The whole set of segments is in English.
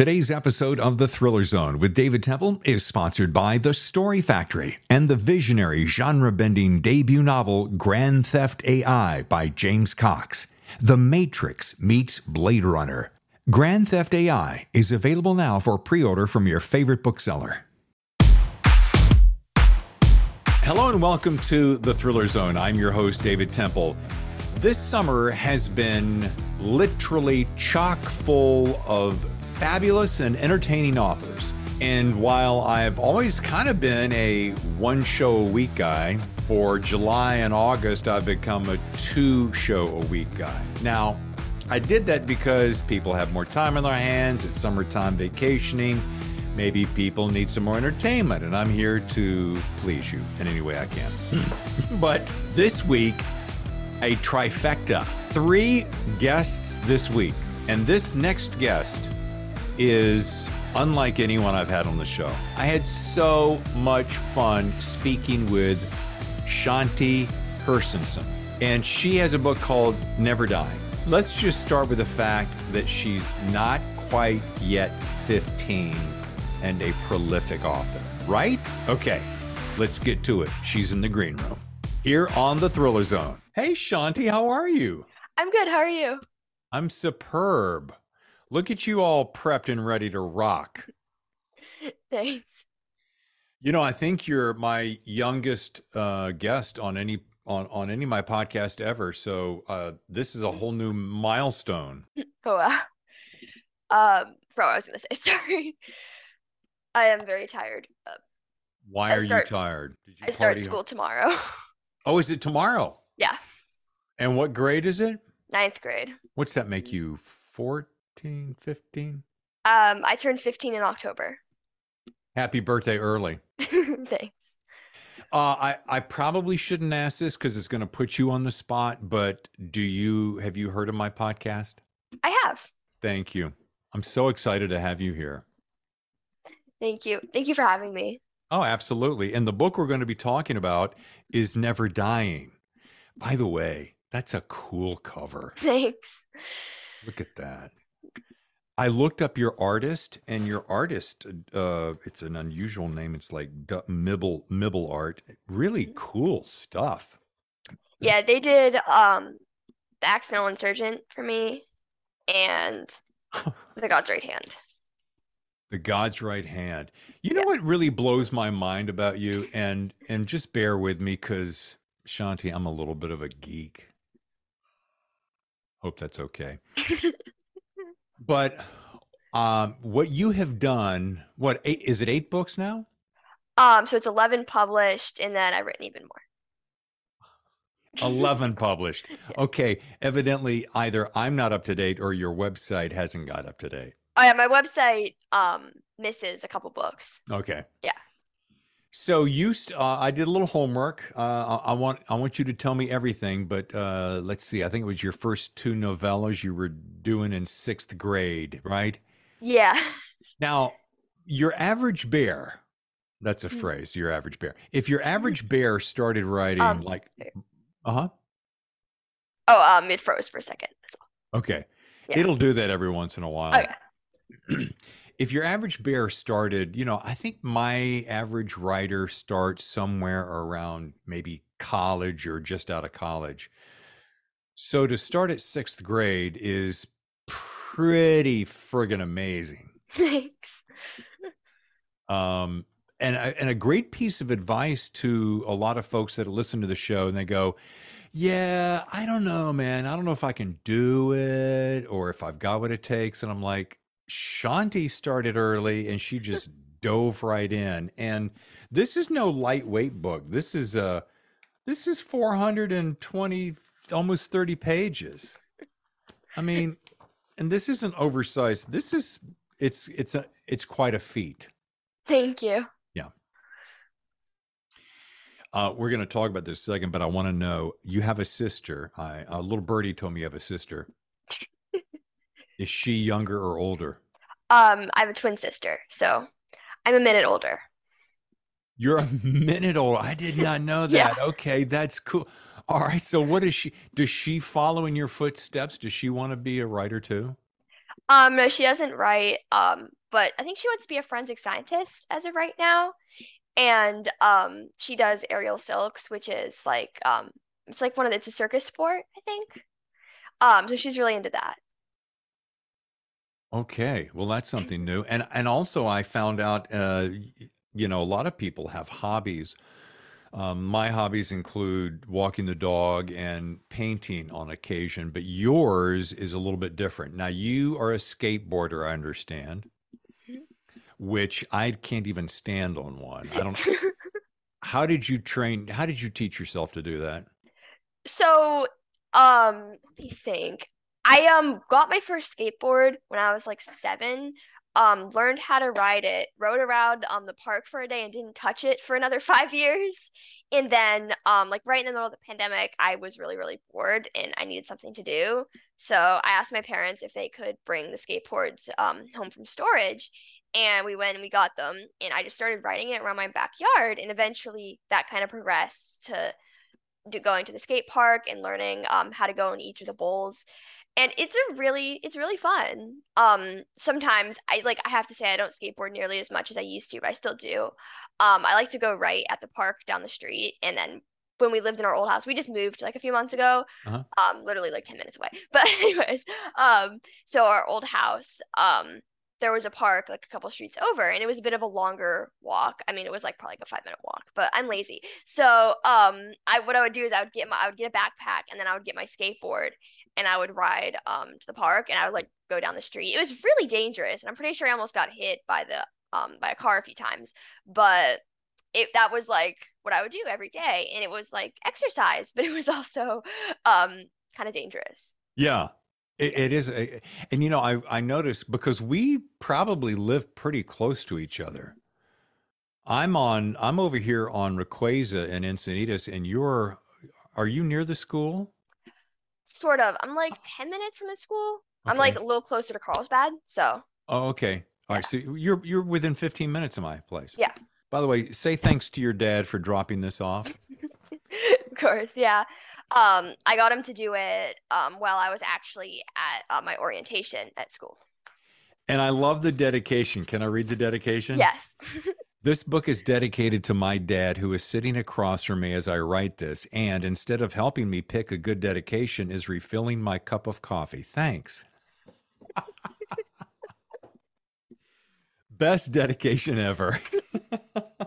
Today's episode of The Thriller Zone with David Temple is sponsored by The Story Factory and the visionary genre bending debut novel Grand Theft AI by James Cox. The Matrix meets Blade Runner. Grand Theft AI is available now for pre order from your favorite bookseller. Hello and welcome to The Thriller Zone. I'm your host, David Temple. This summer has been literally chock full of fabulous and entertaining authors. And while I've always kind of been a one show a week guy, for July and August, I've become a two show a week guy. Now, I did that because people have more time on their hands, it's summertime vacationing. Maybe people need some more entertainment, and I'm here to please you in any way I can. but this week, a trifecta. Three guests this week. And this next guest is unlike anyone I've had on the show. I had so much fun speaking with Shanti Hershenson, and she has a book called Never Die. Let's just start with the fact that she's not quite yet 15 and a prolific author, right? Okay, let's get to it. She's in the green room here on the Thriller Zone. Hey, Shanti, how are you? I'm good. How are you? I'm superb. Look at you all prepped and ready to rock. Thanks. You know, I think you're my youngest uh, guest on any on on any of my podcast ever. So uh, this is a whole new milestone. Oh wow. Um, bro, I was gonna say sorry. I am very tired. Uh, Why I are start- you tired? Did you I start school tomorrow. Oh, is it tomorrow? yeah, And what grade is it? ninth grade. What's that make you? 14, 15? Um, I turned 15 in October. Happy birthday early. Thanks. Uh, I, I probably shouldn't ask this because it's going to put you on the spot, but do you have you heard of my podcast? I have. Thank you. I'm so excited to have you here. Thank you. Thank you for having me. Oh, absolutely. And the book we're going to be talking about is Never Dying. By the way, that's a cool cover. Thanks. Look at that. I looked up your artist, and your artist, uh, it's an unusual name. It's like D- Mibble Mibble art. Really cool stuff. Yeah, they did um the accidental insurgent for me and the God's right hand. The God's right hand. You know Yeah. what really blows my mind about you, and and just bear with me, because Shanti, I'm a little bit of a geek. Hope that's okay. But um, what you have done, what eight, is it? Eight books now? Um, so it's 11 published, and then I've written even more. Eleven published. Okay, evidently either I'm not up to date or your website hasn't got up to date. Oh yeah, my website um misses a couple books. Okay. Yeah. So you, st- uh, I did a little homework. Uh, I, I want, I want you to tell me everything. But uh, let's see. I think it was your first two novellas you were doing in sixth grade, right? Yeah. Now, your average bear. That's a Mm. phrase. Your average bear. If your average bear started writing Um, like, uh huh. Oh, um, it froze for a second. That's all. Okay. Yeah. It'll do that every once in a while. Oh yeah. if your average bear started, you know, I think my average writer starts somewhere around maybe college or just out of college. So to start at sixth grade is pretty friggin' amazing. Thanks. Um, and a, and a great piece of advice to a lot of folks that listen to the show and they go, "Yeah, I don't know, man. I don't know if I can do it or if I've got what it takes." And I'm like, Shanti started early and she just dove right in. And this is no lightweight book. This is uh this is 420 almost 30 pages. I mean, and this isn't oversized. This is it's it's a it's quite a feat. Thank you. Yeah. Uh, we're going to talk about this second, but I want to know you have a sister. I, a little birdie told me you have a sister. Is she younger or older? Um, I have a twin sister, so I'm a minute older. You're a minute older. I did not know Yeah. that. Okay, that's cool. All right. So, what is she? Does she follow in your footsteps? Does she want to be a writer too? Um, no, she doesn't write. Um, but I think she wants to be a forensic scientist as of right now. And um, she does aerial silks, which is like um, it's like one of the, it's a circus sport, I think. Um, so she's really into that. Okay, well that's something new. And and also I found out uh you know a lot of people have hobbies. Um, my hobbies include walking the dog and painting on occasion, but yours is a little bit different. Now you are a skateboarder, I understand, Mhm. which I can't even stand on one. I don't How did you train? How did you teach yourself to do that? So, um, let me think. I um got my first skateboard when I was like seven. Um, learned how to ride it, rode around um the park for a day and didn't touch it for another five years. And then um like right in the middle of the pandemic, I was really, really bored and I needed something to do. So I asked my parents if they could bring the skateboards um home from storage. And we went and we got them, and I just started riding it around my backyard. And eventually that kind of progressed to going to the skate park and learning um how to go in each of the bowls and it's a really it's really fun. Um sometimes i like i have to say i don't skateboard nearly as much as i used to but i still do. Um i like to go right at the park down the street and then when we lived in our old house we just moved like a few months ago Uh-huh. um literally like 10 minutes away. But anyways um so our old house um there was a park like a couple streets over and it was a bit of a longer walk. I mean it was like probably like a five minute walk but i'm lazy. So um I what I would do is I would get my I would get a backpack and then I would get my skateboard and I would ride um to the park and I would like go down the street. It was really dangerous and I'm pretty sure I almost got hit by the um by a car a few times. But it that was like what I would do every day and it was like exercise, but it was also um kind of dangerous. Yeah, it, it is. a- And you know, I I noticed because we probably live pretty close to each other. I'm on. I'm over here on Requeza in Encinitas, and you're. Are you near the school? Sort of. I'm like 10 minutes from the school. I'm like a little closer to Carlsbad, so Oh, okay. All right. So you're you're within 15 minutes of my place. Yeah. By the way, say thanks to your dad for dropping this off. of course, yeah. Um, I got him to do it um while I was actually at uh, my orientation at school. And I love the dedication. Can I read the dedication? Yes. This book is dedicated to my dad, who is sitting across from me as I write this, and instead of helping me pick a good dedication, is refilling my cup of coffee. Thanks. Best dedication ever.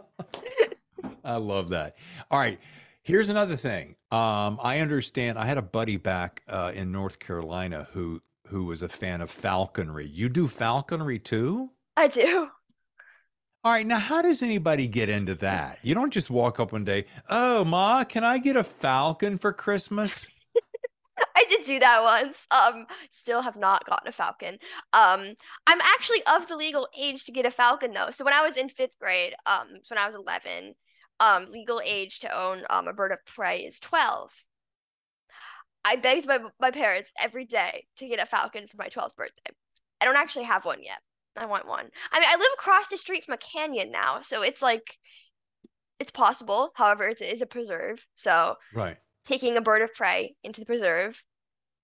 I love that. All right. Here's another thing. Um, I understand. I had a buddy back uh, in North Carolina who who was a fan of falconry. You do falconry too? I do. All right, now how does anybody get into that? You don't just walk up one day, "Oh, ma, can I get a falcon for Christmas?" I did do that once. Um, still have not gotten a falcon. Um, I'm actually of the legal age to get a falcon though. So when I was in fifth grade, um, so when I was 11, um, legal age to own um a bird of prey is 12. I begged my my parents every day to get a falcon for my 12th birthday. I don't actually have one yet. I want one. I mean, I live across the street from a canyon now, so it's like it's possible. However, it is a preserve, so Right. taking a bird of prey into the preserve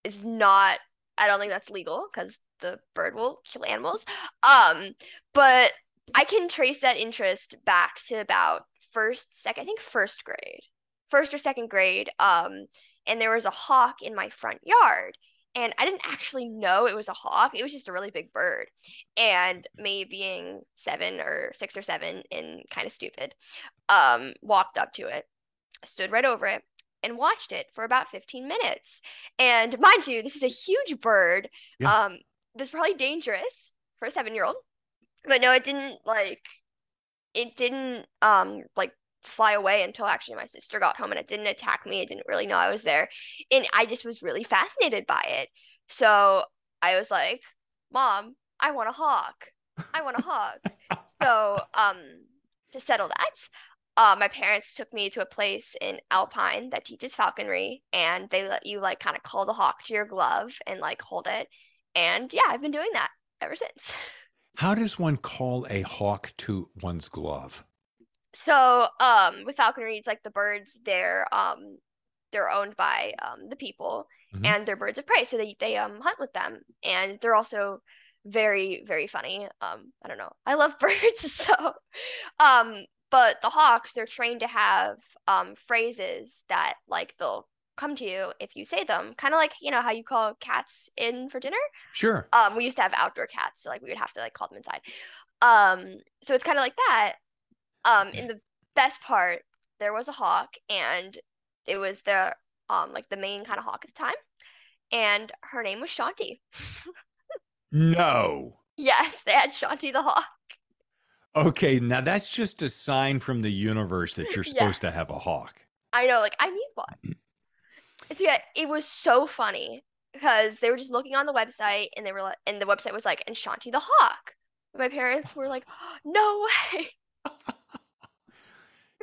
is not I don't think that's legal because the bird will kill animals. Um, but I can trace that interest back to about first, second, I think first grade, first or second grade. Um, and there was a hawk in my front yard. And I didn't actually know it was a hawk. It was just a really big bird. And me being seven or six or seven and kind of stupid, um, walked up to it, stood right over it, and watched it for about 15 minutes. And mind you, this is a huge bird. Yeah. Um, that's probably dangerous for a seven year old. But no, it didn't like it didn't um like fly away until actually my sister got home and it didn't attack me. It didn't really know I was there. And I just was really fascinated by it. So I was like, Mom, I want a hawk. I want a hawk. so um to settle that, uh, my parents took me to a place in Alpine that teaches falconry, and they let you like kind of call the hawk to your glove and like hold it. And yeah, I've been doing that ever since. How does one call a hawk to one's glove? So, um, with falconry, it's like the birds, they're um, they're owned by um the people, Mhm. and they're birds of prey, so they they um hunt with them, and they're also very very funny. Um, I don't know. I love birds so. Um, but the hawks they're trained to have um phrases that like they'll come to you if you say them. Kind of like you know how you call cats in for dinner. Sure. Um, we used to have outdoor cats, so like we would have to like call them inside. Um, so it's kind of like that. Um, in the best part, there was a hawk, and it was the um like the main kind of hawk at the time, and her name was Shanti. no. Yes, they had Shanti the hawk. Okay, now that's just a sign from the universe that you're supposed yes. to have a hawk. I know, like I need one. So yeah, it was so funny because they were just looking on the website and they were like, and the website was like, and Shanti the hawk. My parents were like, oh, no way.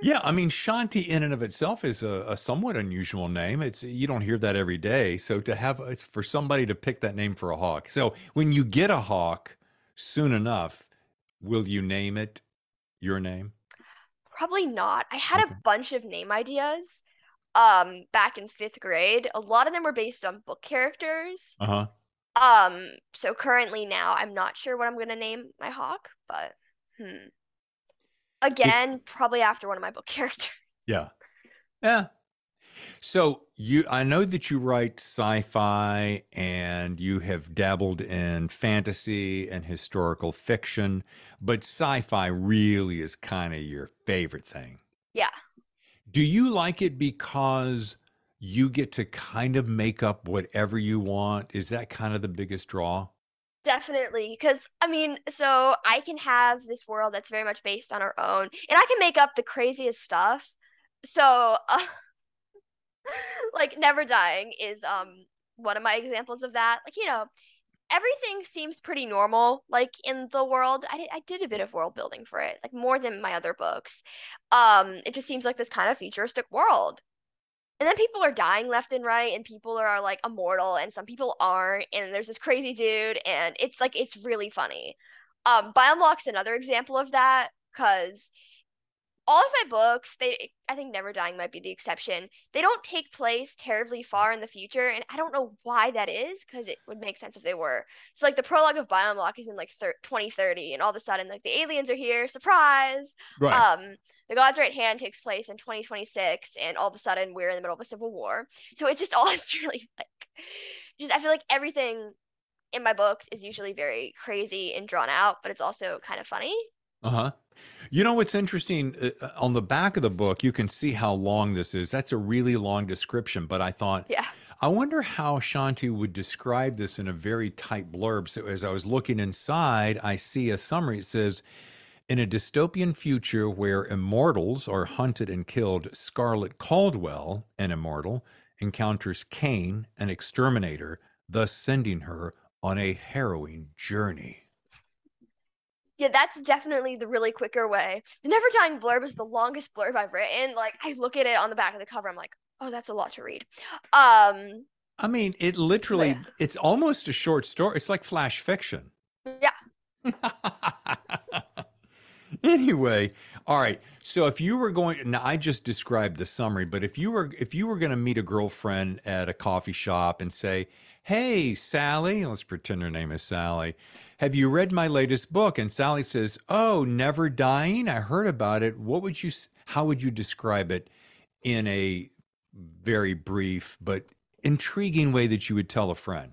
yeah, I mean, Shanti in and of itself is a, a, somewhat unusual name. It's you don't hear that every day. So to have it's for somebody to pick that name for a hawk. So when you get a hawk soon enough, will you name it your name? Probably not. I had okay. a bunch of name ideas um back in 5th grade. A lot of them were based on book characters. Uh-huh. Um, so currently now I'm not sure what I'm gonna name my hawk, but hmm. Again, it, probably after one of my book characters. Yeah. Yeah. So you I know that you write sci-fi and you have dabbled in fantasy and historical fiction, but sci-fi really is kind of your favorite thing. Yeah. Do you like it because you get to kind of make up whatever you want. Is that kind of the biggest draw? Definitely. Because, I mean, so I can have this world that's very much based on our own, and I can make up the craziest stuff. So, uh, like, Never Dying is um one of my examples of that. Like, you know, everything seems pretty normal like in the world I did, I did a bit of world building for it like more than my other books um it just seems like this kind of futuristic world and then people are dying left and right and people are like immortal and some people aren't and there's this crazy dude and it's like it's really funny. Um Biomlock's another example of that because all of my books they i think never dying might be the exception they don't take place terribly far in the future and i don't know why that is because it would make sense if they were so like the prologue of biomlock is in like thir- 2030 and all of a sudden like the aliens are here surprise right. um the God's Right Hand takes place in 2026, and all of a sudden we're in the middle of a civil war. So it's just all it's really like, just I feel like everything in my books is usually very crazy and drawn out, but it's also kind of funny. Uh huh. You know what's interesting? Uh, on the back of the book, you can see how long this is. That's a really long description, but I thought, yeah. I wonder how Shanti would describe this in a very tight blurb. So as I was looking inside, I see a summary. It says, in a dystopian future where immortals are hunted and killed, Scarlet Caldwell, an immortal, encounters Kane, an exterminator, thus sending her on a harrowing journey. Yeah, that's definitely the really quicker way. The Never Dying blurb is the longest blurb I've written. Like I look at it on the back of the cover, I'm like, oh, that's a lot to read. Um I mean, it literally yeah. it's almost a short story. It's like flash fiction. Yeah. anyway, all right. So if you were going now I just described the summary, but if you were if you were going to meet a girlfriend at a coffee shop and say, "Hey, Sally, let's pretend her name is Sally. Have you read my latest book?" and Sally says, "Oh, Never Dying? I heard about it. What would you how would you describe it in a very brief but intriguing way that you would tell a friend?"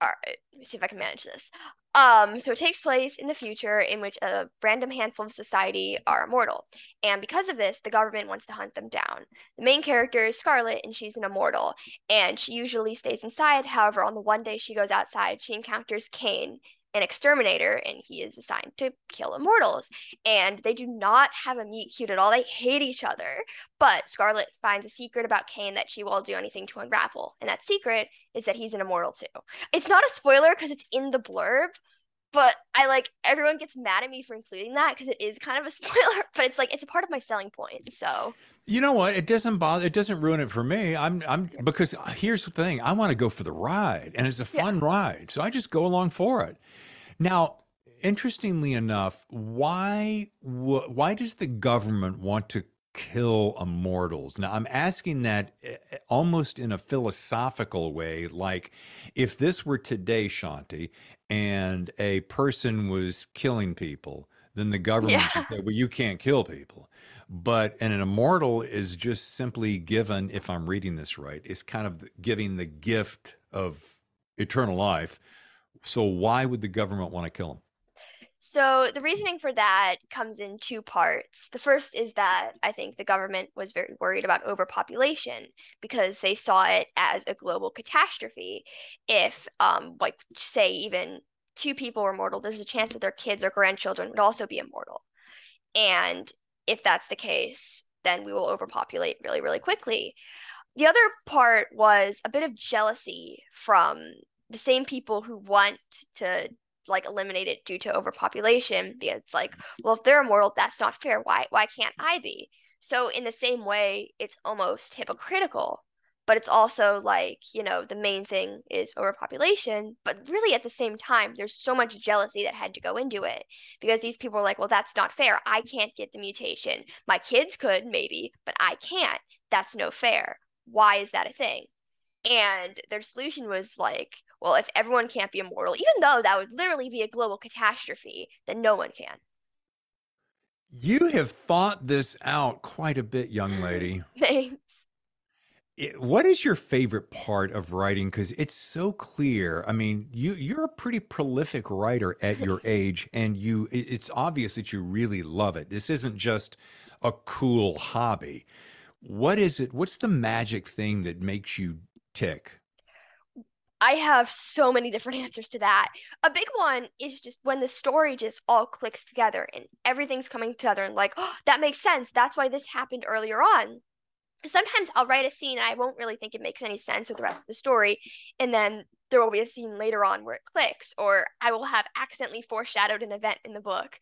All right. Let me see if I can manage this. Um, so it takes place in the future in which a random handful of society are immortal. And because of this, the government wants to hunt them down. The main character is Scarlett, and she's an immortal. And she usually stays inside. However, on the one day she goes outside, she encounters Kane, an exterminator and he is assigned to kill immortals. And they do not have a meet cute at all. They hate each other. But Scarlett finds a secret about Kane that she will do anything to unravel. And that secret is that he's an immortal too. It's not a spoiler because it's in the blurb, but I like everyone gets mad at me for including that because it is kind of a spoiler, but it's like it's a part of my selling point. So you know what? It doesn't bother. It doesn't ruin it for me. I'm I'm because here's the thing. I want to go for the ride, and it's a fun yeah. ride, so I just go along for it. Now, interestingly enough, why why does the government want to kill immortals. Now, I'm asking that eh, eh, almost in a philosophical way. Like, if this were today, Shanti, and a person was killing people, then the government Yeah. should say, well, you can't kill people. But and an immortal is just simply given, if I'm reading this right, is kind of giving the gift of eternal life. So why would the government want to kill him? So the reasoning for that comes in two parts. The first is that I think the government was very worried about overpopulation because they saw it as a global catastrophe. If, um, like, say, even two people were mortal, there's a chance that their kids or grandchildren would also be immortal. And if that's the case, then we will overpopulate really, really quickly. The other part was a bit of jealousy from the same people who want to like eliminate it due to overpopulation it's like well if they're immortal that's not fair. Why why can't i be? So in the same way it's almost hypocritical but it's also like you know the main thing is overpopulation. But really at the same time there's so much jealousy that had to go into it because these people are like well that's not fair. I can't get the mutation. My kids could maybe but i can't. That's no fair. Why is that a thing and their solution was like, well, if everyone can't be immortal, even though that would literally be a global catastrophe, then no one can. You have thought this out quite a bit, young lady. Thanks. It- what is your favorite part of writing? Because it's so clear. I mean, you you're a pretty prolific writer at your age, and you it- it's obvious that you really love it. This isn't just a cool hobby. What is it? What's the magic thing that makes you tick? I have so many different answers to that. A big one is just when the story just all clicks together and everything's coming together and like, oh, that makes sense. That's why this happened earlier on. Sometimes I'll write a scene and I won't really think it makes any sense with the rest of the story, and then there will be a scene later on where it clicks, or I will have accidentally foreshadowed an event in the book.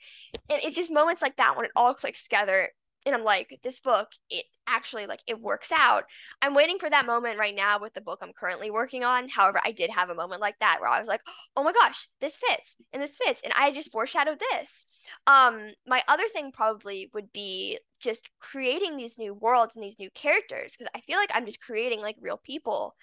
And it's just moments like that when it all clicks together and I'm like, this book, it actually like it works out. I'm waiting for that moment right now with the book I'm currently working on. However, I did have a moment like that where I was like, oh my gosh, this fits and this fits. And I just foreshadowed this. Um, my other thing probably would be just creating these new worlds and these new characters because I feel like I'm just creating like real people.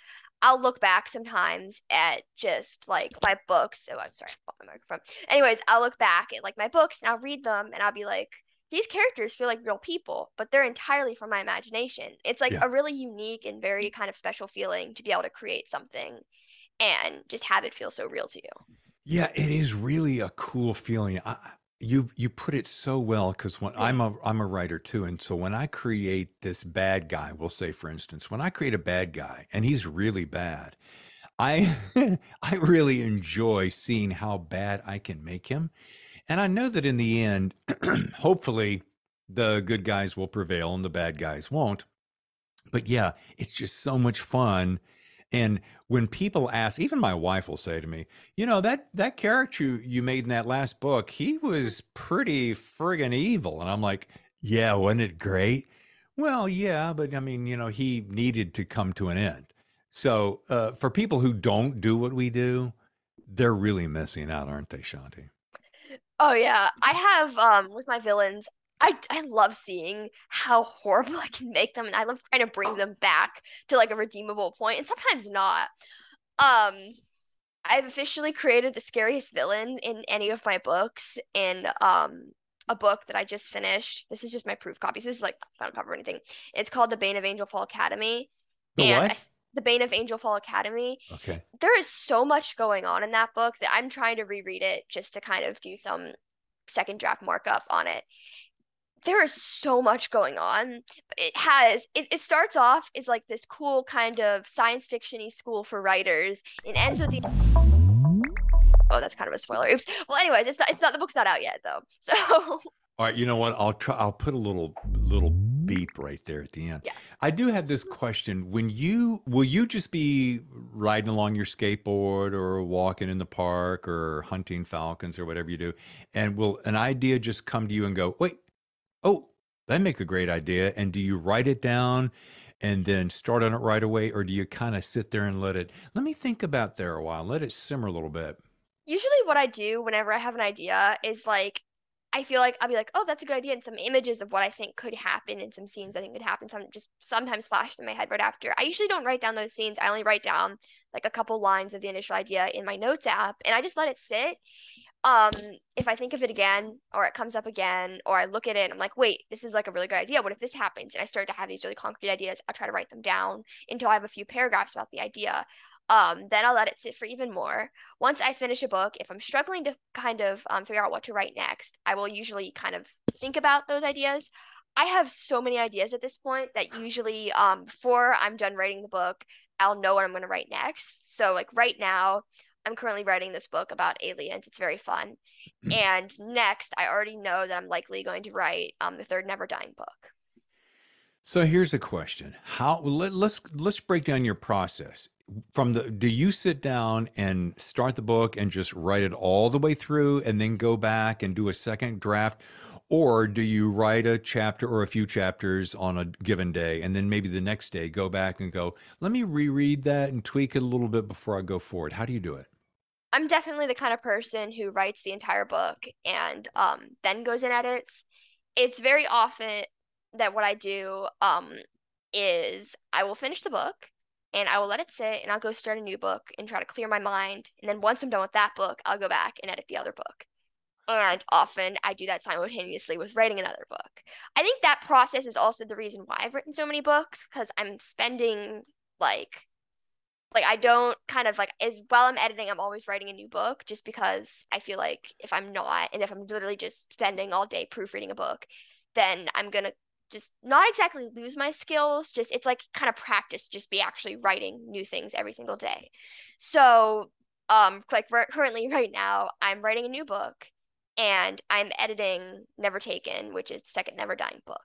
I'll look back sometimes at just like my books. Oh, I'm sorry, I my microphone. Anyways, I'll look back at like my books and I'll read them and I'll be like, these characters feel like real people, but they're entirely from my imagination. It's like Yeah. a really unique and very mm. kind of special feeling to be able to create something and just have it feel so real to you. Yeah, it is really a cool feeling. I, you you put it so well because when I'm a I'm a writer too, and so when I create this bad guy, we'll say for instance, when I create a bad guy and he's really bad, I I really enjoy seeing how bad I can make him, and I know that in the end, hopefully, the good guys will prevail and the bad guys won't. But yeah, it's just so much fun. And when people ask, even my wife will say to me, you know, that that character you, made in that last book, he was pretty friggin' evil. And I'm like, yeah, wasn't it great? Well, yeah, but I mean, you know, he needed to come to an end. So uh, for people who don't do what we do, they're really missing out, aren't they, Shanti? Oh yeah, I have um with my villains. I I love seeing how horrible I can make them, and I love trying to bring them back to like a redeemable point, and sometimes not. Um, I've officially created the scariest villain in any of my books in um a book that I just finished. This is just my proof copies. This is like not cover or anything. It's called The Bane of Angel Fall Academy, The and I what? s- The Bane of Angel Fall Academy Okay. there is so much going on in that book that I'm trying to reread it just to kind of do some second draft markup on it. There is so much going on. It has it, it starts off as like this cool kind of science fiction-y school for writers. It ends with the Oh, that's kind of a spoiler. Oops. Well, anyways, it's not it's not the book's not out yet though. So All right, you know what? I'll try. I'll put a little little beep right there at the end. Yeah. I do have this question. When you will you just be riding along your skateboard or walking in the park or hunting falcons or whatever you do, and will an idea just come to you and go, wait, oh, that make a great idea, and do you write it down? And then start on it right away, or do you kind of sit there and let it? Let me think about there a while. Let it simmer a little bit. usually what I do whenever I have an idea is like I feel like I'll be like, oh, that's a good idea, and some images of what I think could happen and some scenes I think could happen. Some just sometimes flash in my head right after. I usually don't write down those scenes. I only write down like a couple lines of the initial idea in my notes app, and I just let it sit. Um, if I think of it again, or it comes up again, or I look at it, and I'm like, wait, this is like a really good idea. What if this happens? And I start to have these really concrete ideas. I'll try to write them down until I have a few paragraphs about the idea. Um, then I'll let it sit for even more. Once I finish a book, if I'm struggling to kind of um, figure out what to write next, I will usually kind of think about those ideas. I have so many ideas at this point that usually um, before I'm done writing the book, I'll know what I'm going to write next. So, like right now, I'm currently writing this book about aliens. It's very fun. Mm. And next, I already know that I'm likely going to write um, the third Never Dying book. So here's a question: How let, let's let's break down your process. From the do you sit down and start the book and just write it all the way through and then go back and do a second draft? Or do you write a chapter or a few chapters on a given day and then maybe the next day go back and go let me reread that and tweak it a little bit before i go forward. How do you do it? I'm definitely the kind of person who writes the entire book and um, then goes and edits. It's very often that what i do um, is i will finish the book and I will let it sit and I'll go start a new book and try to clear my mind. And then once I'm done with that book, I'll go back and edit the other book. And often I do that simultaneously with writing another book. I think that process is also the reason why I've written so many books because I'm spending like like I don't kind of like as while I'm editing, I'm always writing a new book just because I feel like if I'm not and if I'm literally just spending all day proofreading a book, then I'm gonna just not exactly lose my skills just it's like kind of practice just be actually writing new things every single day. So um like currently right now i'm writing a new book and i'm editing never taken which is the second never dying book.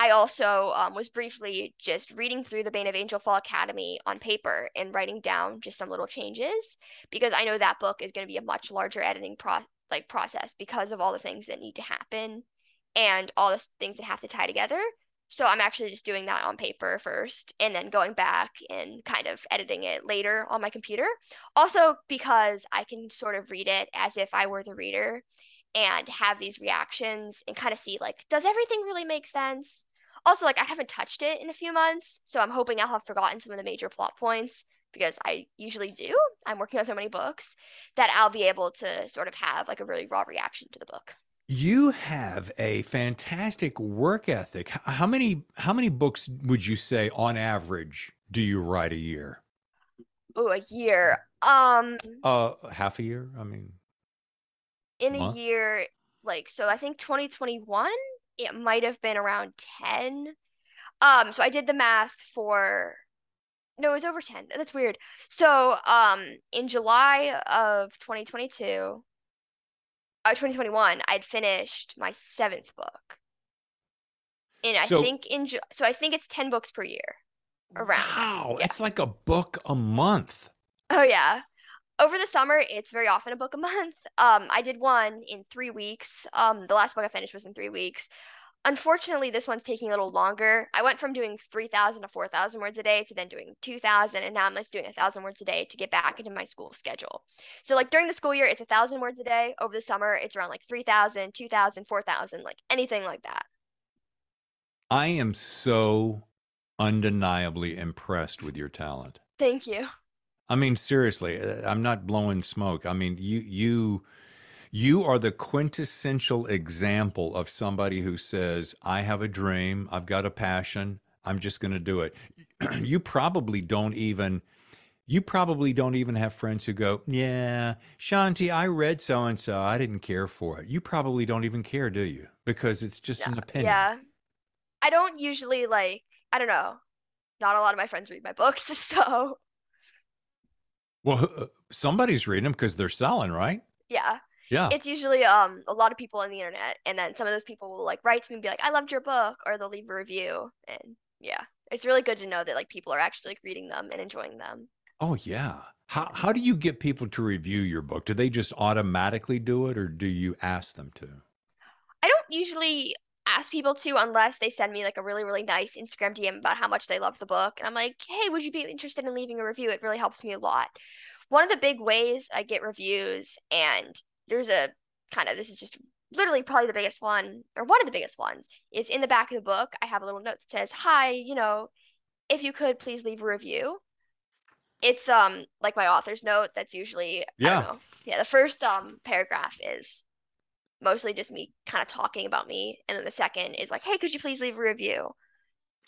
I also um, was briefly just reading through the bane of angel fall Academy on paper and writing down just some little changes because i know that book is going to be a much larger editing pro like process because of all the things that need to happen and all the things that have to tie together. So I'm actually just doing that on paper first and then going back and kind of editing it later on my computer. Also because I can sort of read it as if I were the reader and have these reactions and kind of see like does everything really make sense? Also like I haven't touched it in a few months, so I'm hoping I'll have forgotten some of the major plot points because I usually do. I'm working on so many books that I'll be able to sort of have like a really raw reaction to the book. You have a fantastic work ethic. How many how many books would you say on average do you write a year? Oh, a year. Um uh half a year? I mean in a year like so I think 2021 it might have been around 10. Um so I did the math for no, it was over 10. That's weird. So, um in July of 2022 uh, 2021, I'd finished my seventh book. And I so, think in so I think it's 10 books per year around. Wow, yeah. it's like a book a month. Oh yeah. Over the summer, it's very often a book a month. Um, I did one in three weeks. Um, the last book I finished was in three weeks. Unfortunately, this one's taking a little longer. I went from doing 3,000 to 4,000 words a day to then doing 2,000, and now I'm just doing 1,000 words a day to get back into my school schedule. So, like during the school year, it's 1,000 words a day. Over the summer, it's around like 3,000, 2,000, 4,000, like anything like that. I am so undeniably impressed with your talent. Thank you. I mean, seriously, uh, I'm not blowing smoke. I mean, you, you, you are the quintessential example of somebody who says, I have a dream, I've got a passion, I'm just going to do it. you probably don't even you probably don't even have friends who go, Yeah, Shanti, I read so and so. I didn't care for it. You probably don't even care, do you? Because it's just an opinion. Yeah. I don't usually like, I don't know. Not a lot of my friends read my books. So. Well, uh, somebody's reading them because they're selling, right? Yeah. Yeah. It's usually um a lot of people on the internet and then some of those people will like write to me and be like, I loved your book or they'll leave a review and yeah. It's really good to know that like people are actually like reading them and enjoying them. Oh yeah. How how do you get people to review your book? Do they just automatically do it or do you ask them to? I don't usually ask people to unless they send me like a really really nice Instagram DM about how much they love the book and I'm like, "Hey, would you be interested in leaving a review? It really helps me a lot." One of the big ways I get reviews and there's a kind of this is just literally probably the biggest one or one of the biggest ones is in the back of the book. I have a little note that says, "Hi, you know, if you could please leave a review." It's um like my author's note. That's usually Yeah. yeah. The first um paragraph is mostly just me kind of talking about me, and then the second is like, "Hey, could you please leave a review?"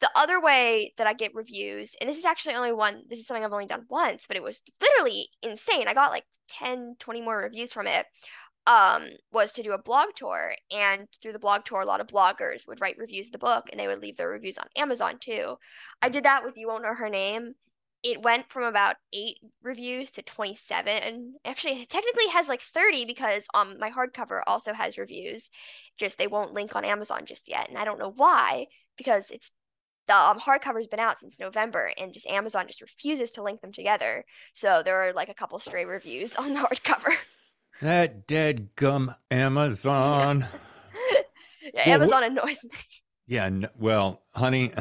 The other way that I get reviews, and this is actually only one, this is something I've only done once, but it was literally insane. I got like 10, 20 more reviews from it. Um, was to do a blog tour, and through the blog tour, a lot of bloggers would write reviews of the book, and they would leave their reviews on Amazon too. I did that with You Won't Know Her Name. It went from about eight reviews to 27. Actually, it technically has like 30 because um my hardcover also has reviews. Just they won't link on Amazon just yet, and I don't know why because it's the um, hardcover's been out since November, and just Amazon just refuses to link them together. So there are like a couple stray reviews on the hardcover. That dead gum Amazon. yeah, Well, Amazon annoys me. Yeah. well, honey,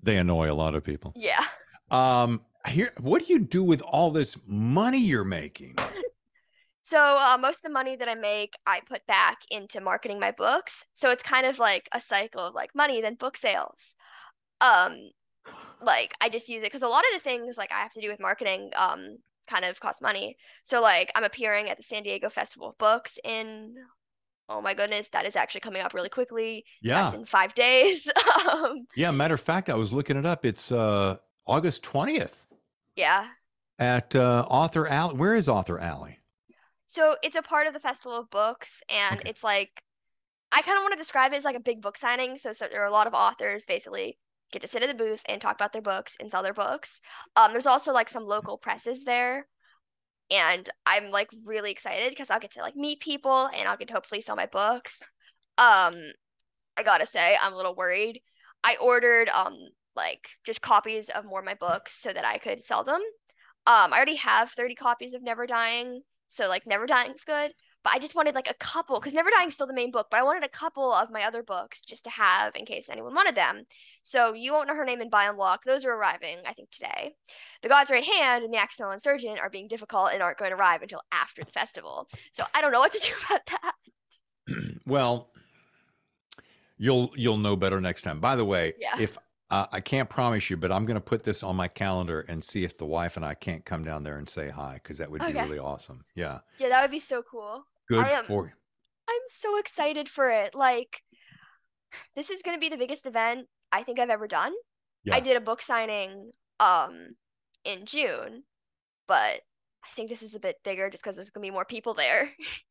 they annoy a lot of people. Yeah. Um, here, what do you do with all this money you're making? So uh, most of the money that I make, I put back into marketing my books. So it's kind of like a cycle of like money, then book sales. Um, like I just use it because a lot of the things like I have to do with marketing, um, kind of cost money. So like I'm appearing at the San Diego Festival of Books in, oh my goodness, that is actually coming up really quickly. Yeah. That's in five days. um, Yeah. Matter of fact, I was looking it up. It's uh August 20th yeah. at uh, Author Alley. Where is Author Alley? So it's a part of the Festival of Books, and Okay. it's like I kind of want to describe it as like a big book signing. So, so there are a lot of authors basically get to sit at the booth and talk about their books and sell their books. Um, there's also like some local presses there, and I'm like really excited because I'll get to like meet people and I'll get to hopefully sell my books. Um, I gotta say I'm a little worried. I ordered um like just copies of more of my books so that I could sell them. Um, I already have 30 copies of Never Dying, so like Never Dying's good. But I just wanted like a couple because Never Dying's still the main book, but I wanted a couple of my other books just to have in case anyone wanted them. So you won't know her name in Buy and Unlock. Those are arriving, I think, today. The God's Right Hand and the Accidental Insurgent are being difficult and aren't going to arrive until after the festival. So I don't know what to do about that. Well, you'll you'll know better next time. By the way, Yeah. if uh, I can't promise you, but I'm going to put this on my calendar and see if the wife and I can't come down there and say hi because that would be really awesome. Yeah, Yeah, that would be so cool. good I am- for you. I'm so excited for it. Like, this is going to be the biggest event I think I've ever done. Yeah. I did a book signing um in June, but I think this is a bit bigger just because there's going to be more people there.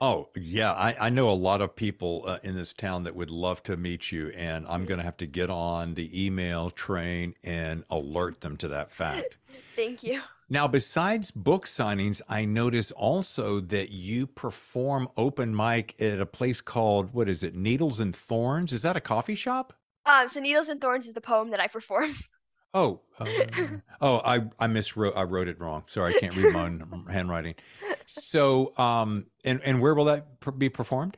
Oh, yeah. I, I know a lot of people uh, in this town that would love to meet you, and. I'm going to have to get on the email train and alert them to that fact. Thank you. Now, besides book signings, I notice also that you perform open mic at a place called, what is it, Needles and Thorns? Is that a coffee shop? Um, so Needles and Thorns is the poem that I perform. Oh, uh, oh, I I miswrote. I wrote it wrong. Sorry, I can't read my own handwriting. So, um, and and where will that per- be performed?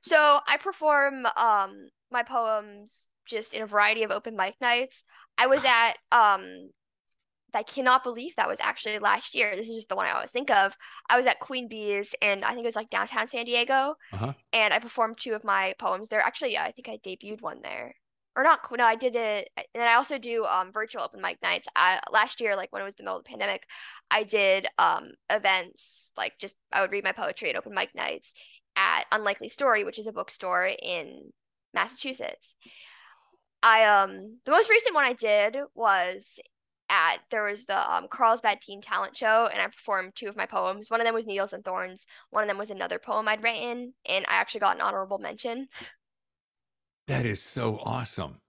So I perform um my poems just in a variety of open mic nights. I was at um I cannot believe that was actually last year. This is just the one I always think of. I was at Queen Bee's and I think it was like downtown San Diego. Uh-huh. And I performed two of my poems there. Actually, yeah, I think I debuted one there. Or not, no, I did it. And then I also do um virtual open mic nights. I last year, like when it was the middle of the pandemic, I did um events like just I would read my poetry at open mic nights at Unlikely Story, which is a bookstore in Massachusetts. I um the most recent one I did was at there was the um Carlsbad Teen Talent Show and I performed two of my poems. One of them was Needles and Thorns. One of them was another poem I'd written, and I actually got an honorable mention. That is so awesome.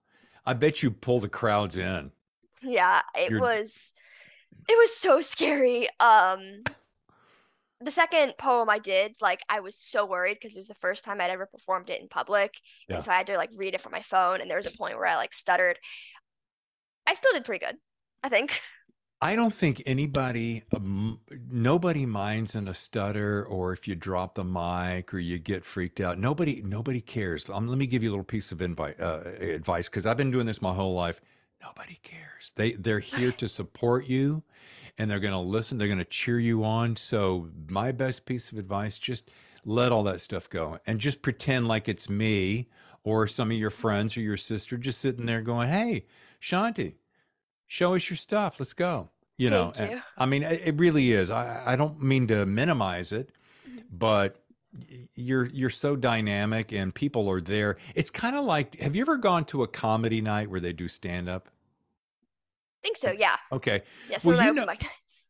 I bet you pull the crowds in. Yeah, it You're- was it was so scary. Um the second poem I did, like I was so worried because it was the first time I'd ever performed it in public. Yeah. And so I had to like read it from my phone and there was a point where I like stuttered. I still did pretty good, I think. I don't think anybody, um, nobody minds in a stutter or if you drop the mic or you get freaked out. Nobody, nobody cares. Um, let me give you a little piece of invi- uh, advice because I've been doing this my whole life. Nobody cares. They they're here to support you, and they're going to listen. They're going to cheer you on. So, my best piece of advice just let all that stuff go and just pretend like it's me or some of your friends or your sister just sitting there going, Hey, Shanti, show us your stuff. Let's go. You know, and- you. I mean, it really is. I, I don't mean to minimize it, Mm-hmm. but you're you're so dynamic and people are there. It's kind of like have you ever gone to a comedy night where they do stand up? think so, yeah. Okay. Yes, Well, one of my you know-.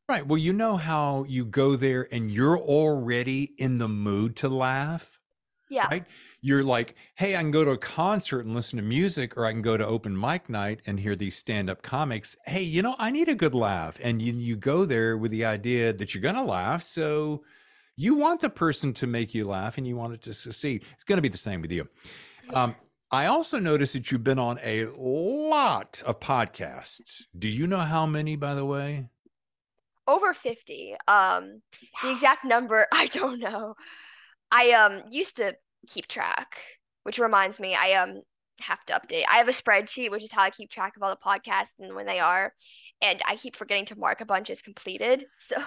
Right. Well, you know how you go there and you're already in the mood to laugh? Yeah. Right? You're like, hey, I can go to a concert and listen to music, or I can go to open mic night and hear these stand up comics. Hey, you know, I need a good laugh. And you, you go there with the idea that you're going to laugh. So you want the person to make you laugh and you want it to succeed. It's going to be the same with you. Um, I also noticed that you've been on a lot of podcasts. Do you know how many, by the way? Over 50. Um, the exact number, I don't know. I um used to keep track, which reminds me, I um have to update. I have a spreadsheet, which is how I keep track of all the podcasts and when they are, and I keep forgetting to mark a bunch as completed. So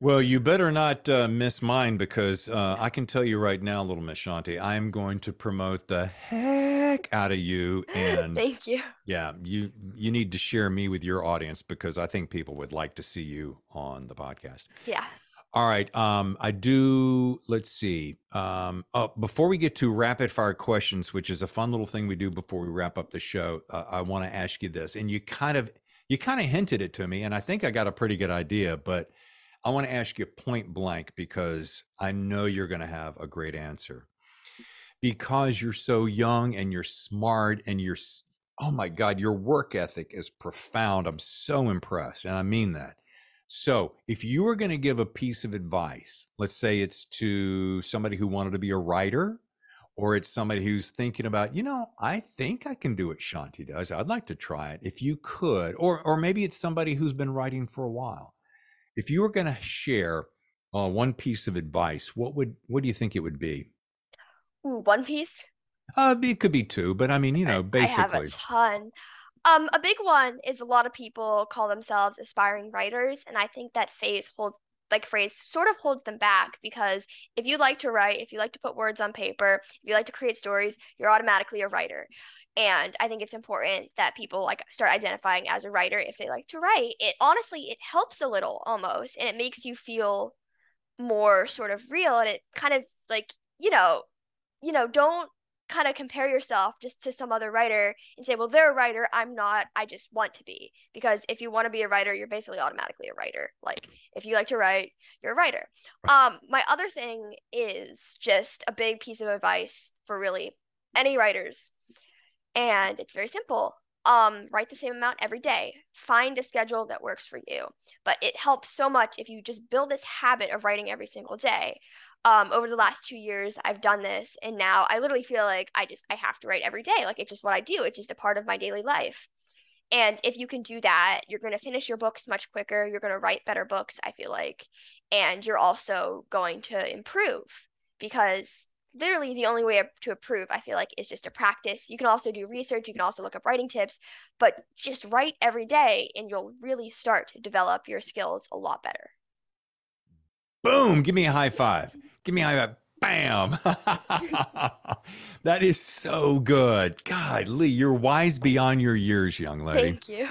Well, you better not uh, miss mine because uh, I can tell you right now, little Miss Shanti, I am going to promote the heck out of you, and thank you. yeah, you you need to share me with your audience because I think people would like to see you on the podcast. Yeah. All right, um, I do. Let's see. Um, oh, before we get to rapid fire questions, which is a fun little thing we do before we wrap up the show, uh, I want to ask you this, and you kind of you kind of hinted it to me, and I think I got a pretty good idea, but I want to ask you point blank because I know you're going to have a great answer. Because you're so young and you're smart and you're, oh my God, your work ethic is profound. I'm so impressed. And I mean that. So if you were going to give a piece of advice, let's say it's to somebody who wanted to be a writer, or it's somebody who's thinking about, you know, I think I can do what Shanti does. I'd like to try it. If you could, or or maybe it's somebody who's been writing for a while if you were going to share uh, one piece of advice, what would what do you think it would be? Ooh, One Piece. Uh, it could be two, but I mean, you know, basically. I have a ton. Um, a big one is a lot of people call themselves aspiring writers, and I think that phase hold like phrase sort of holds them back because if you like to write, if you like to put words on paper, if you like to create stories, you're automatically a writer. And I think it's important that people like start identifying as a writer if they like to write. It honestly it helps a little almost, and it makes you feel more sort of real, and it kind of like you know, you know, don't kind of compare yourself just to some other writer and say, well, they're a writer, I'm not, I just want to be. Because if you want to be a writer, you're basically automatically a writer. Like if you like to write, you're a writer. Um, my other thing is just a big piece of advice for really any writers. And it's very simple. Um, write the same amount every day. Find a schedule that works for you. But it helps so much if you just build this habit of writing every single day um over the last two years i've done this and now i literally feel like i just i have to write every day. Like it's just what i do. It's just a part of my daily life. And if you can do that you're going to finish your books much quicker. You're going to write better books i feel like. And you're also going to improve because literally the only way to improve i feel like is just to practice. You can also do research. You can also look up writing tips but just write every day and you'll really start to develop your skills a lot better boom! Give me a high five. Give me a high five. Bam! that is so good. God, Lee, you're wise beyond your years, young lady. thank you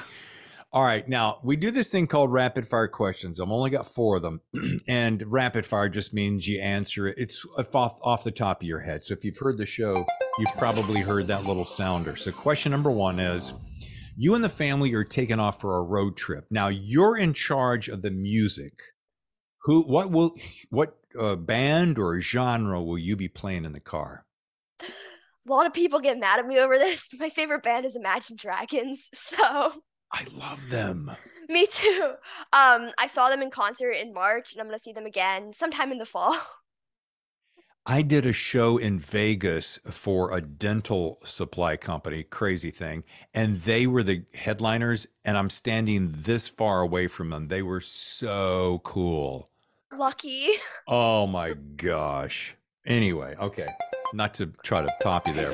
All right, now we do this thing called rapid fire questions. I've only got four of them, and rapid fire just means you answer it. It's off off the top of your head. So if you've heard the show, you've probably heard that little sounder. So question number one is: You and the family are taking off for a road trip. Now you're in charge of the music. Who? What will? What uh, band or genre will you be playing in the car? a lot of people get mad at me over this. My favorite band is Imagine Dragons, so I love them. me too. Um, I saw them in concert in March, and I'm gonna see them again sometime in the fall. I did a show in Vegas for a dental supply company, crazy thing, and they were the headliners, and I'm standing this far away from them. They were so cool. Lucky. Oh my gosh. Anyway, okay. Not to try to top you there.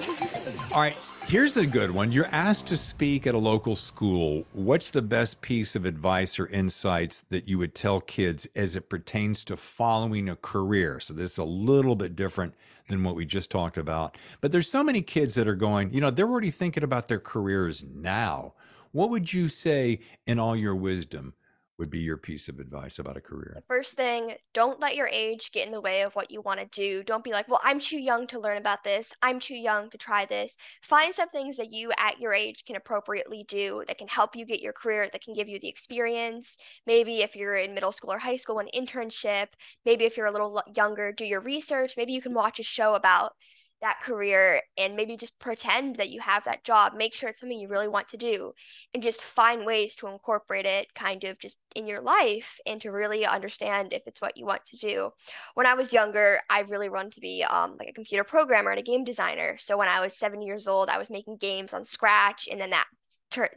All right. Here's a good one. You're asked to speak at a local school. What's the best piece of advice or insights that you would tell kids as it pertains to following a career? So, this is a little bit different than what we just talked about. But there's so many kids that are going, you know, they're already thinking about their careers now. What would you say, in all your wisdom, would be your piece of advice about a career? First thing, don't let your age get in the way of what you want to do. Don't be like, well, I'm too young to learn about this. I'm too young to try this. Find some things that you at your age can appropriately do that can help you get your career, that can give you the experience. Maybe if you're in middle school or high school, an internship. Maybe if you're a little younger, do your research. Maybe you can watch a show about that career and maybe just pretend that you have that job make sure it's something you really want to do and just find ways to incorporate it kind of just in your life and to really understand if it's what you want to do when i was younger i really wanted to be um, like a computer programmer and a game designer so when i was seven years old i was making games on scratch and then that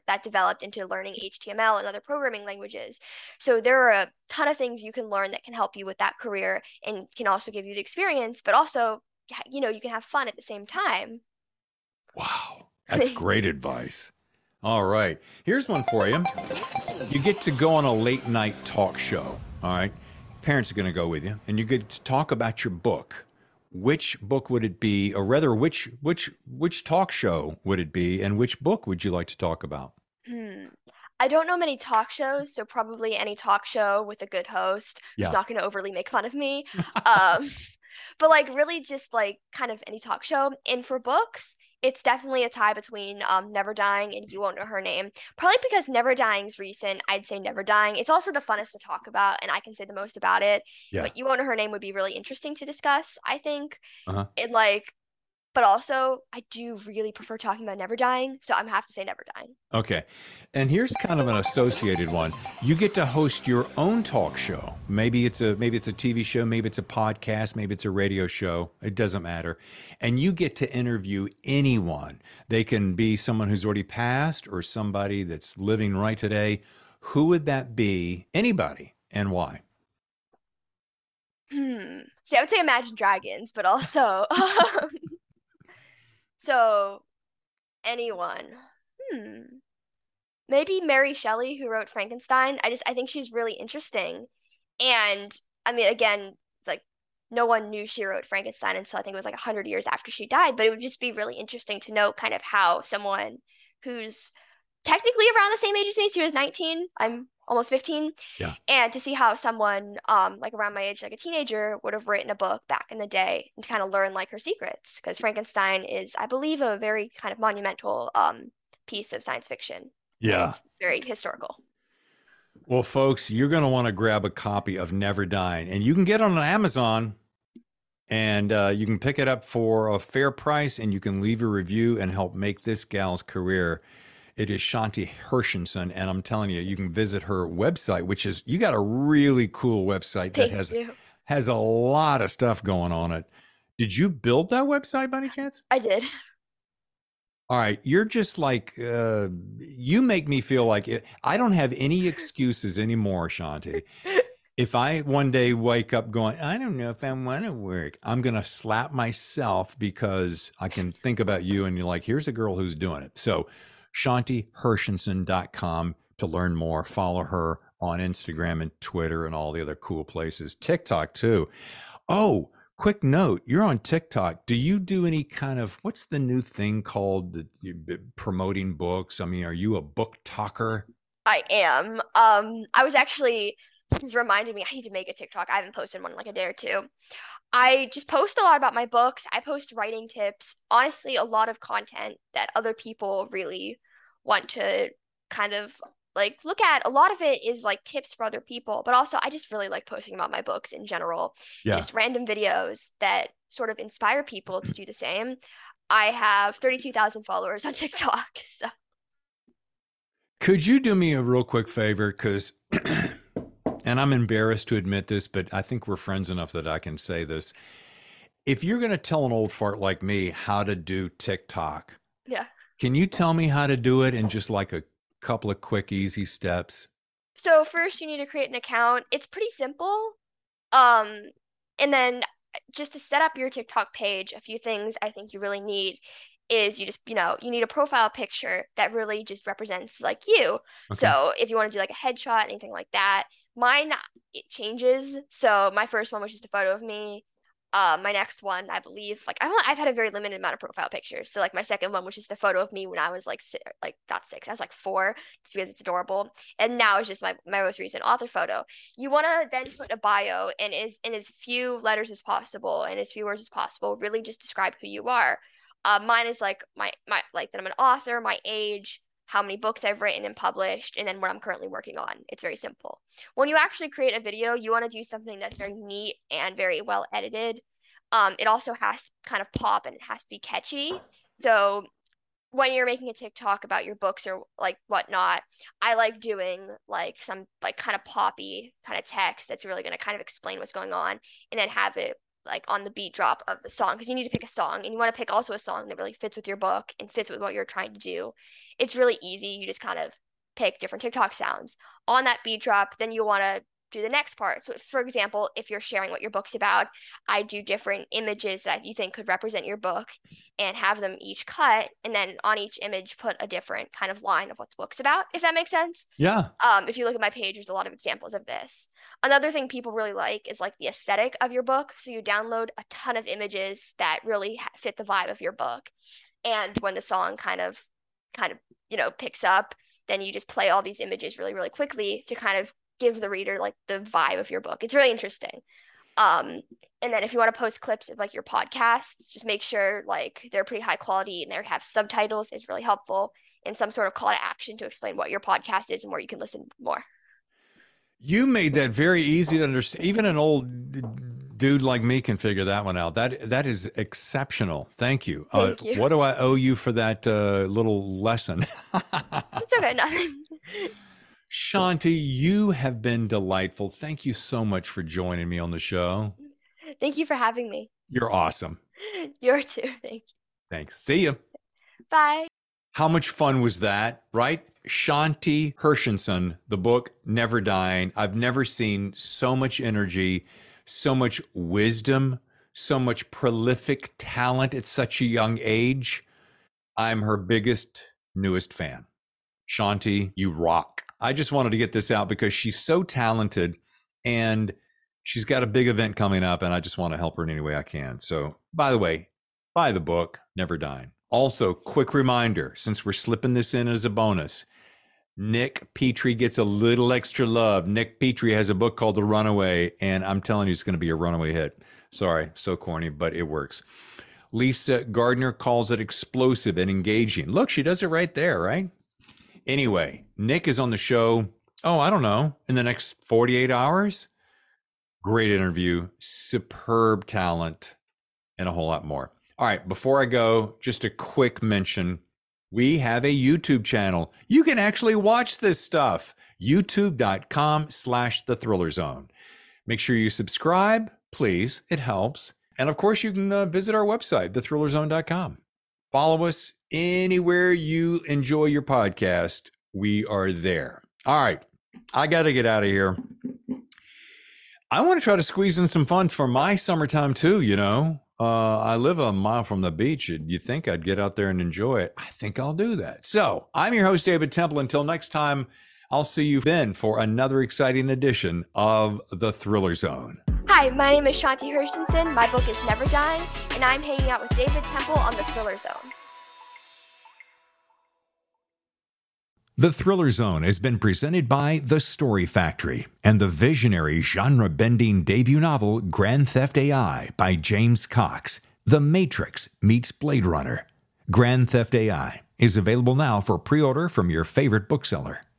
that developed into learning HTML and other programming languages. So there are a ton of things you can learn that can help you with that career and can also give you the experience, but also you know, you can have fun at the same time. Wow. That's great advice. All right. Here's one for you. You get to go on a late night talk show. All right. Parents are going to go with you, and you get to talk about your book. Which book would it be, or rather, which which which talk show would it be, and which book would you like to talk about? Hmm. I don't know many talk shows, so probably any talk show with a good host yeah. who's not going to overly make fun of me. um, but like really just like kind of any talk show. And for books, it's definitely a tie between um Never Dying and You Won't Know Her Name. Probably because Never Dying's recent, I'd say Never Dying. It's also the funnest to talk about, and I can say the most about it. Yeah. But You Won't Know Her Name would be really interesting to discuss, I think. Uh-huh. It like but also I do really prefer talking about never dying, so I'm have to say never dying. Okay. And here's kind of an associated one. You get to host your own talk show. Maybe it's a maybe it's a TV show, maybe it's a podcast, maybe it's a radio show. It doesn't matter. And you get to interview anyone. They can be someone who's already passed or somebody that's living right today. Who would that be? Anybody and why? Hmm. See, I would say Imagine Dragons, but also um, so, anyone. Hmm. Maybe Mary Shelley, who wrote Frankenstein. I just I think she's really interesting, and I mean, again, like no one knew she wrote Frankenstein until I think it was like hundred years after she died. But it would just be really interesting to know kind of how someone who's technically around the same age as me, she was nineteen. I'm almost 15 yeah. and to see how someone um like around my age like a teenager would have written a book back in the day and to kind of learn like her secrets because frankenstein is i believe a very kind of monumental um piece of science fiction. Yeah. it's very historical. Well folks you're going to want to grab a copy of never dying and you can get it on amazon and uh, you can pick it up for a fair price and you can leave a review and help make this gal's career it is Shanti Hershenson, and I'm telling you, you can visit her website, which is you got a really cool website that Thank has you. has a lot of stuff going on it. Did you build that website by any chance? I did. All right, you're just like uh, you make me feel like it, I don't have any excuses anymore, Shanti. if I one day wake up going, I don't know if I want to work, I'm going to slap myself because I can think about you and you're like, here's a girl who's doing it. So shantihershenson.com to learn more. Follow her on Instagram and Twitter and all the other cool places. TikTok too. Oh, quick note you're on TikTok. Do you do any kind of what's the new thing called the, promoting books? I mean, are you a book talker? I am. Um, I was actually this reminded me I need to make a TikTok. I haven't posted one in like a day or two. I just post a lot about my books. I post writing tips. Honestly, a lot of content that other people really want to kind of like look at. A lot of it is like tips for other people, but also I just really like posting about my books in general. Yeah. Just random videos that sort of inspire people to do the same. I have 32,000 followers on TikTok. So could you do me a real quick favor cuz and I'm embarrassed to admit this, but I think we're friends enough that I can say this. If you're going to tell an old fart like me how to do TikTok, yeah. Can you tell me how to do it in just like a couple of quick easy steps? So first you need to create an account. It's pretty simple. Um and then just to set up your TikTok page, a few things I think you really need is you just, you know, you need a profile picture that really just represents like you. Okay. So if you want to do like a headshot, anything like that, mine it changes. So my first one was just a photo of me. Uh, my next one, I believe, like I've I've had a very limited amount of profile pictures. So like my second one was just a photo of me when I was like si- like not six, I was like four, just because it's adorable. And now it's just my my most recent author photo. You want to then put a bio and is in as few letters as possible and as few words as possible. Really just describe who you are. Uh, mine is like my my like that I'm an author, my age, how many books I've written and published, and then what I'm currently working on. It's very simple. When you actually create a video, you want to do something that's very neat and very well edited. Um, it also has to kind of pop and it has to be catchy. So when you're making a TikTok about your books or like whatnot, I like doing like some like kind of poppy kind of text that's really going to kind of explain what's going on and then have it like on the beat drop of the song because you need to pick a song and you want to pick also a song that really fits with your book and fits with what you're trying to do. It's really easy. You just kind of pick different TikTok sounds on that beat drop. Then you want to do the next part. So, for example, if you're sharing what your book's about, I do different images that you think could represent your book and have them each cut. And then on each image, put a different kind of line of what the book's about, if that makes sense. Yeah. Um, if you look at my page, there's a lot of examples of this. Another thing people really like is like the aesthetic of your book. So you download a ton of images that really fit the vibe of your book. And when the song kind of, kind of, you know, picks up, then you just play all these images really, really quickly to kind of give the reader like the vibe of your book. It's really interesting. Um, and then if you want to post clips of like your podcasts, just make sure like they're pretty high quality and they have subtitles is really helpful and some sort of call to action to explain what your podcast is and where you can listen more. You made that very easy to understand. Even an old dude like me can figure that one out. That that is exceptional. Thank you. Thank uh, you. What do I owe you for that uh, little lesson? It's okay, nothing. Shanti, you have been delightful. Thank you so much for joining me on the show. Thank you for having me. You're awesome. You're too. Thank you. Thanks. See you. Bye. How much fun was that, right? Shanti Hershenson, the book Never Dying. I've never seen so much energy, so much wisdom, so much prolific talent at such a young age. I'm her biggest, newest fan. Shanti, you rock. I just wanted to get this out because she's so talented and she's got a big event coming up, and I just want to help her in any way I can. So, by the way, buy the book, Never Dying. Also, quick reminder since we're slipping this in as a bonus, Nick Petrie gets a little extra love. Nick Petrie has a book called The Runaway, and I'm telling you, it's going to be a runaway hit. Sorry, so corny, but it works. Lisa Gardner calls it explosive and engaging. Look, she does it right there, right? Anyway, Nick is on the show, oh, I don't know, in the next 48 hours. Great interview, superb talent, and a whole lot more. All right, before I go, just a quick mention. We have a YouTube channel. You can actually watch this stuff. YouTube.com slash the thriller zone. Make sure you subscribe, please. It helps. And of course, you can uh, visit our website, thethrillerzone.com. Follow us anywhere you enjoy your podcast. We are there. All right. I got to get out of here. I want to try to squeeze in some fun for my summertime too, you know. Uh, I live a mile from the beach. You think I'd get out there and enjoy it? I think I'll do that. So I'm your host, David Temple. Until next time, I'll see you then for another exciting edition of The Thriller Zone. Hi, my name is Shanti Hershenson. My book is Never Dying, and I'm hanging out with David Temple on the Thriller Zone. The Thriller Zone has been presented by The Story Factory and the visionary genre bending debut novel Grand Theft AI by James Cox. The Matrix meets Blade Runner. Grand Theft AI is available now for pre order from your favorite bookseller.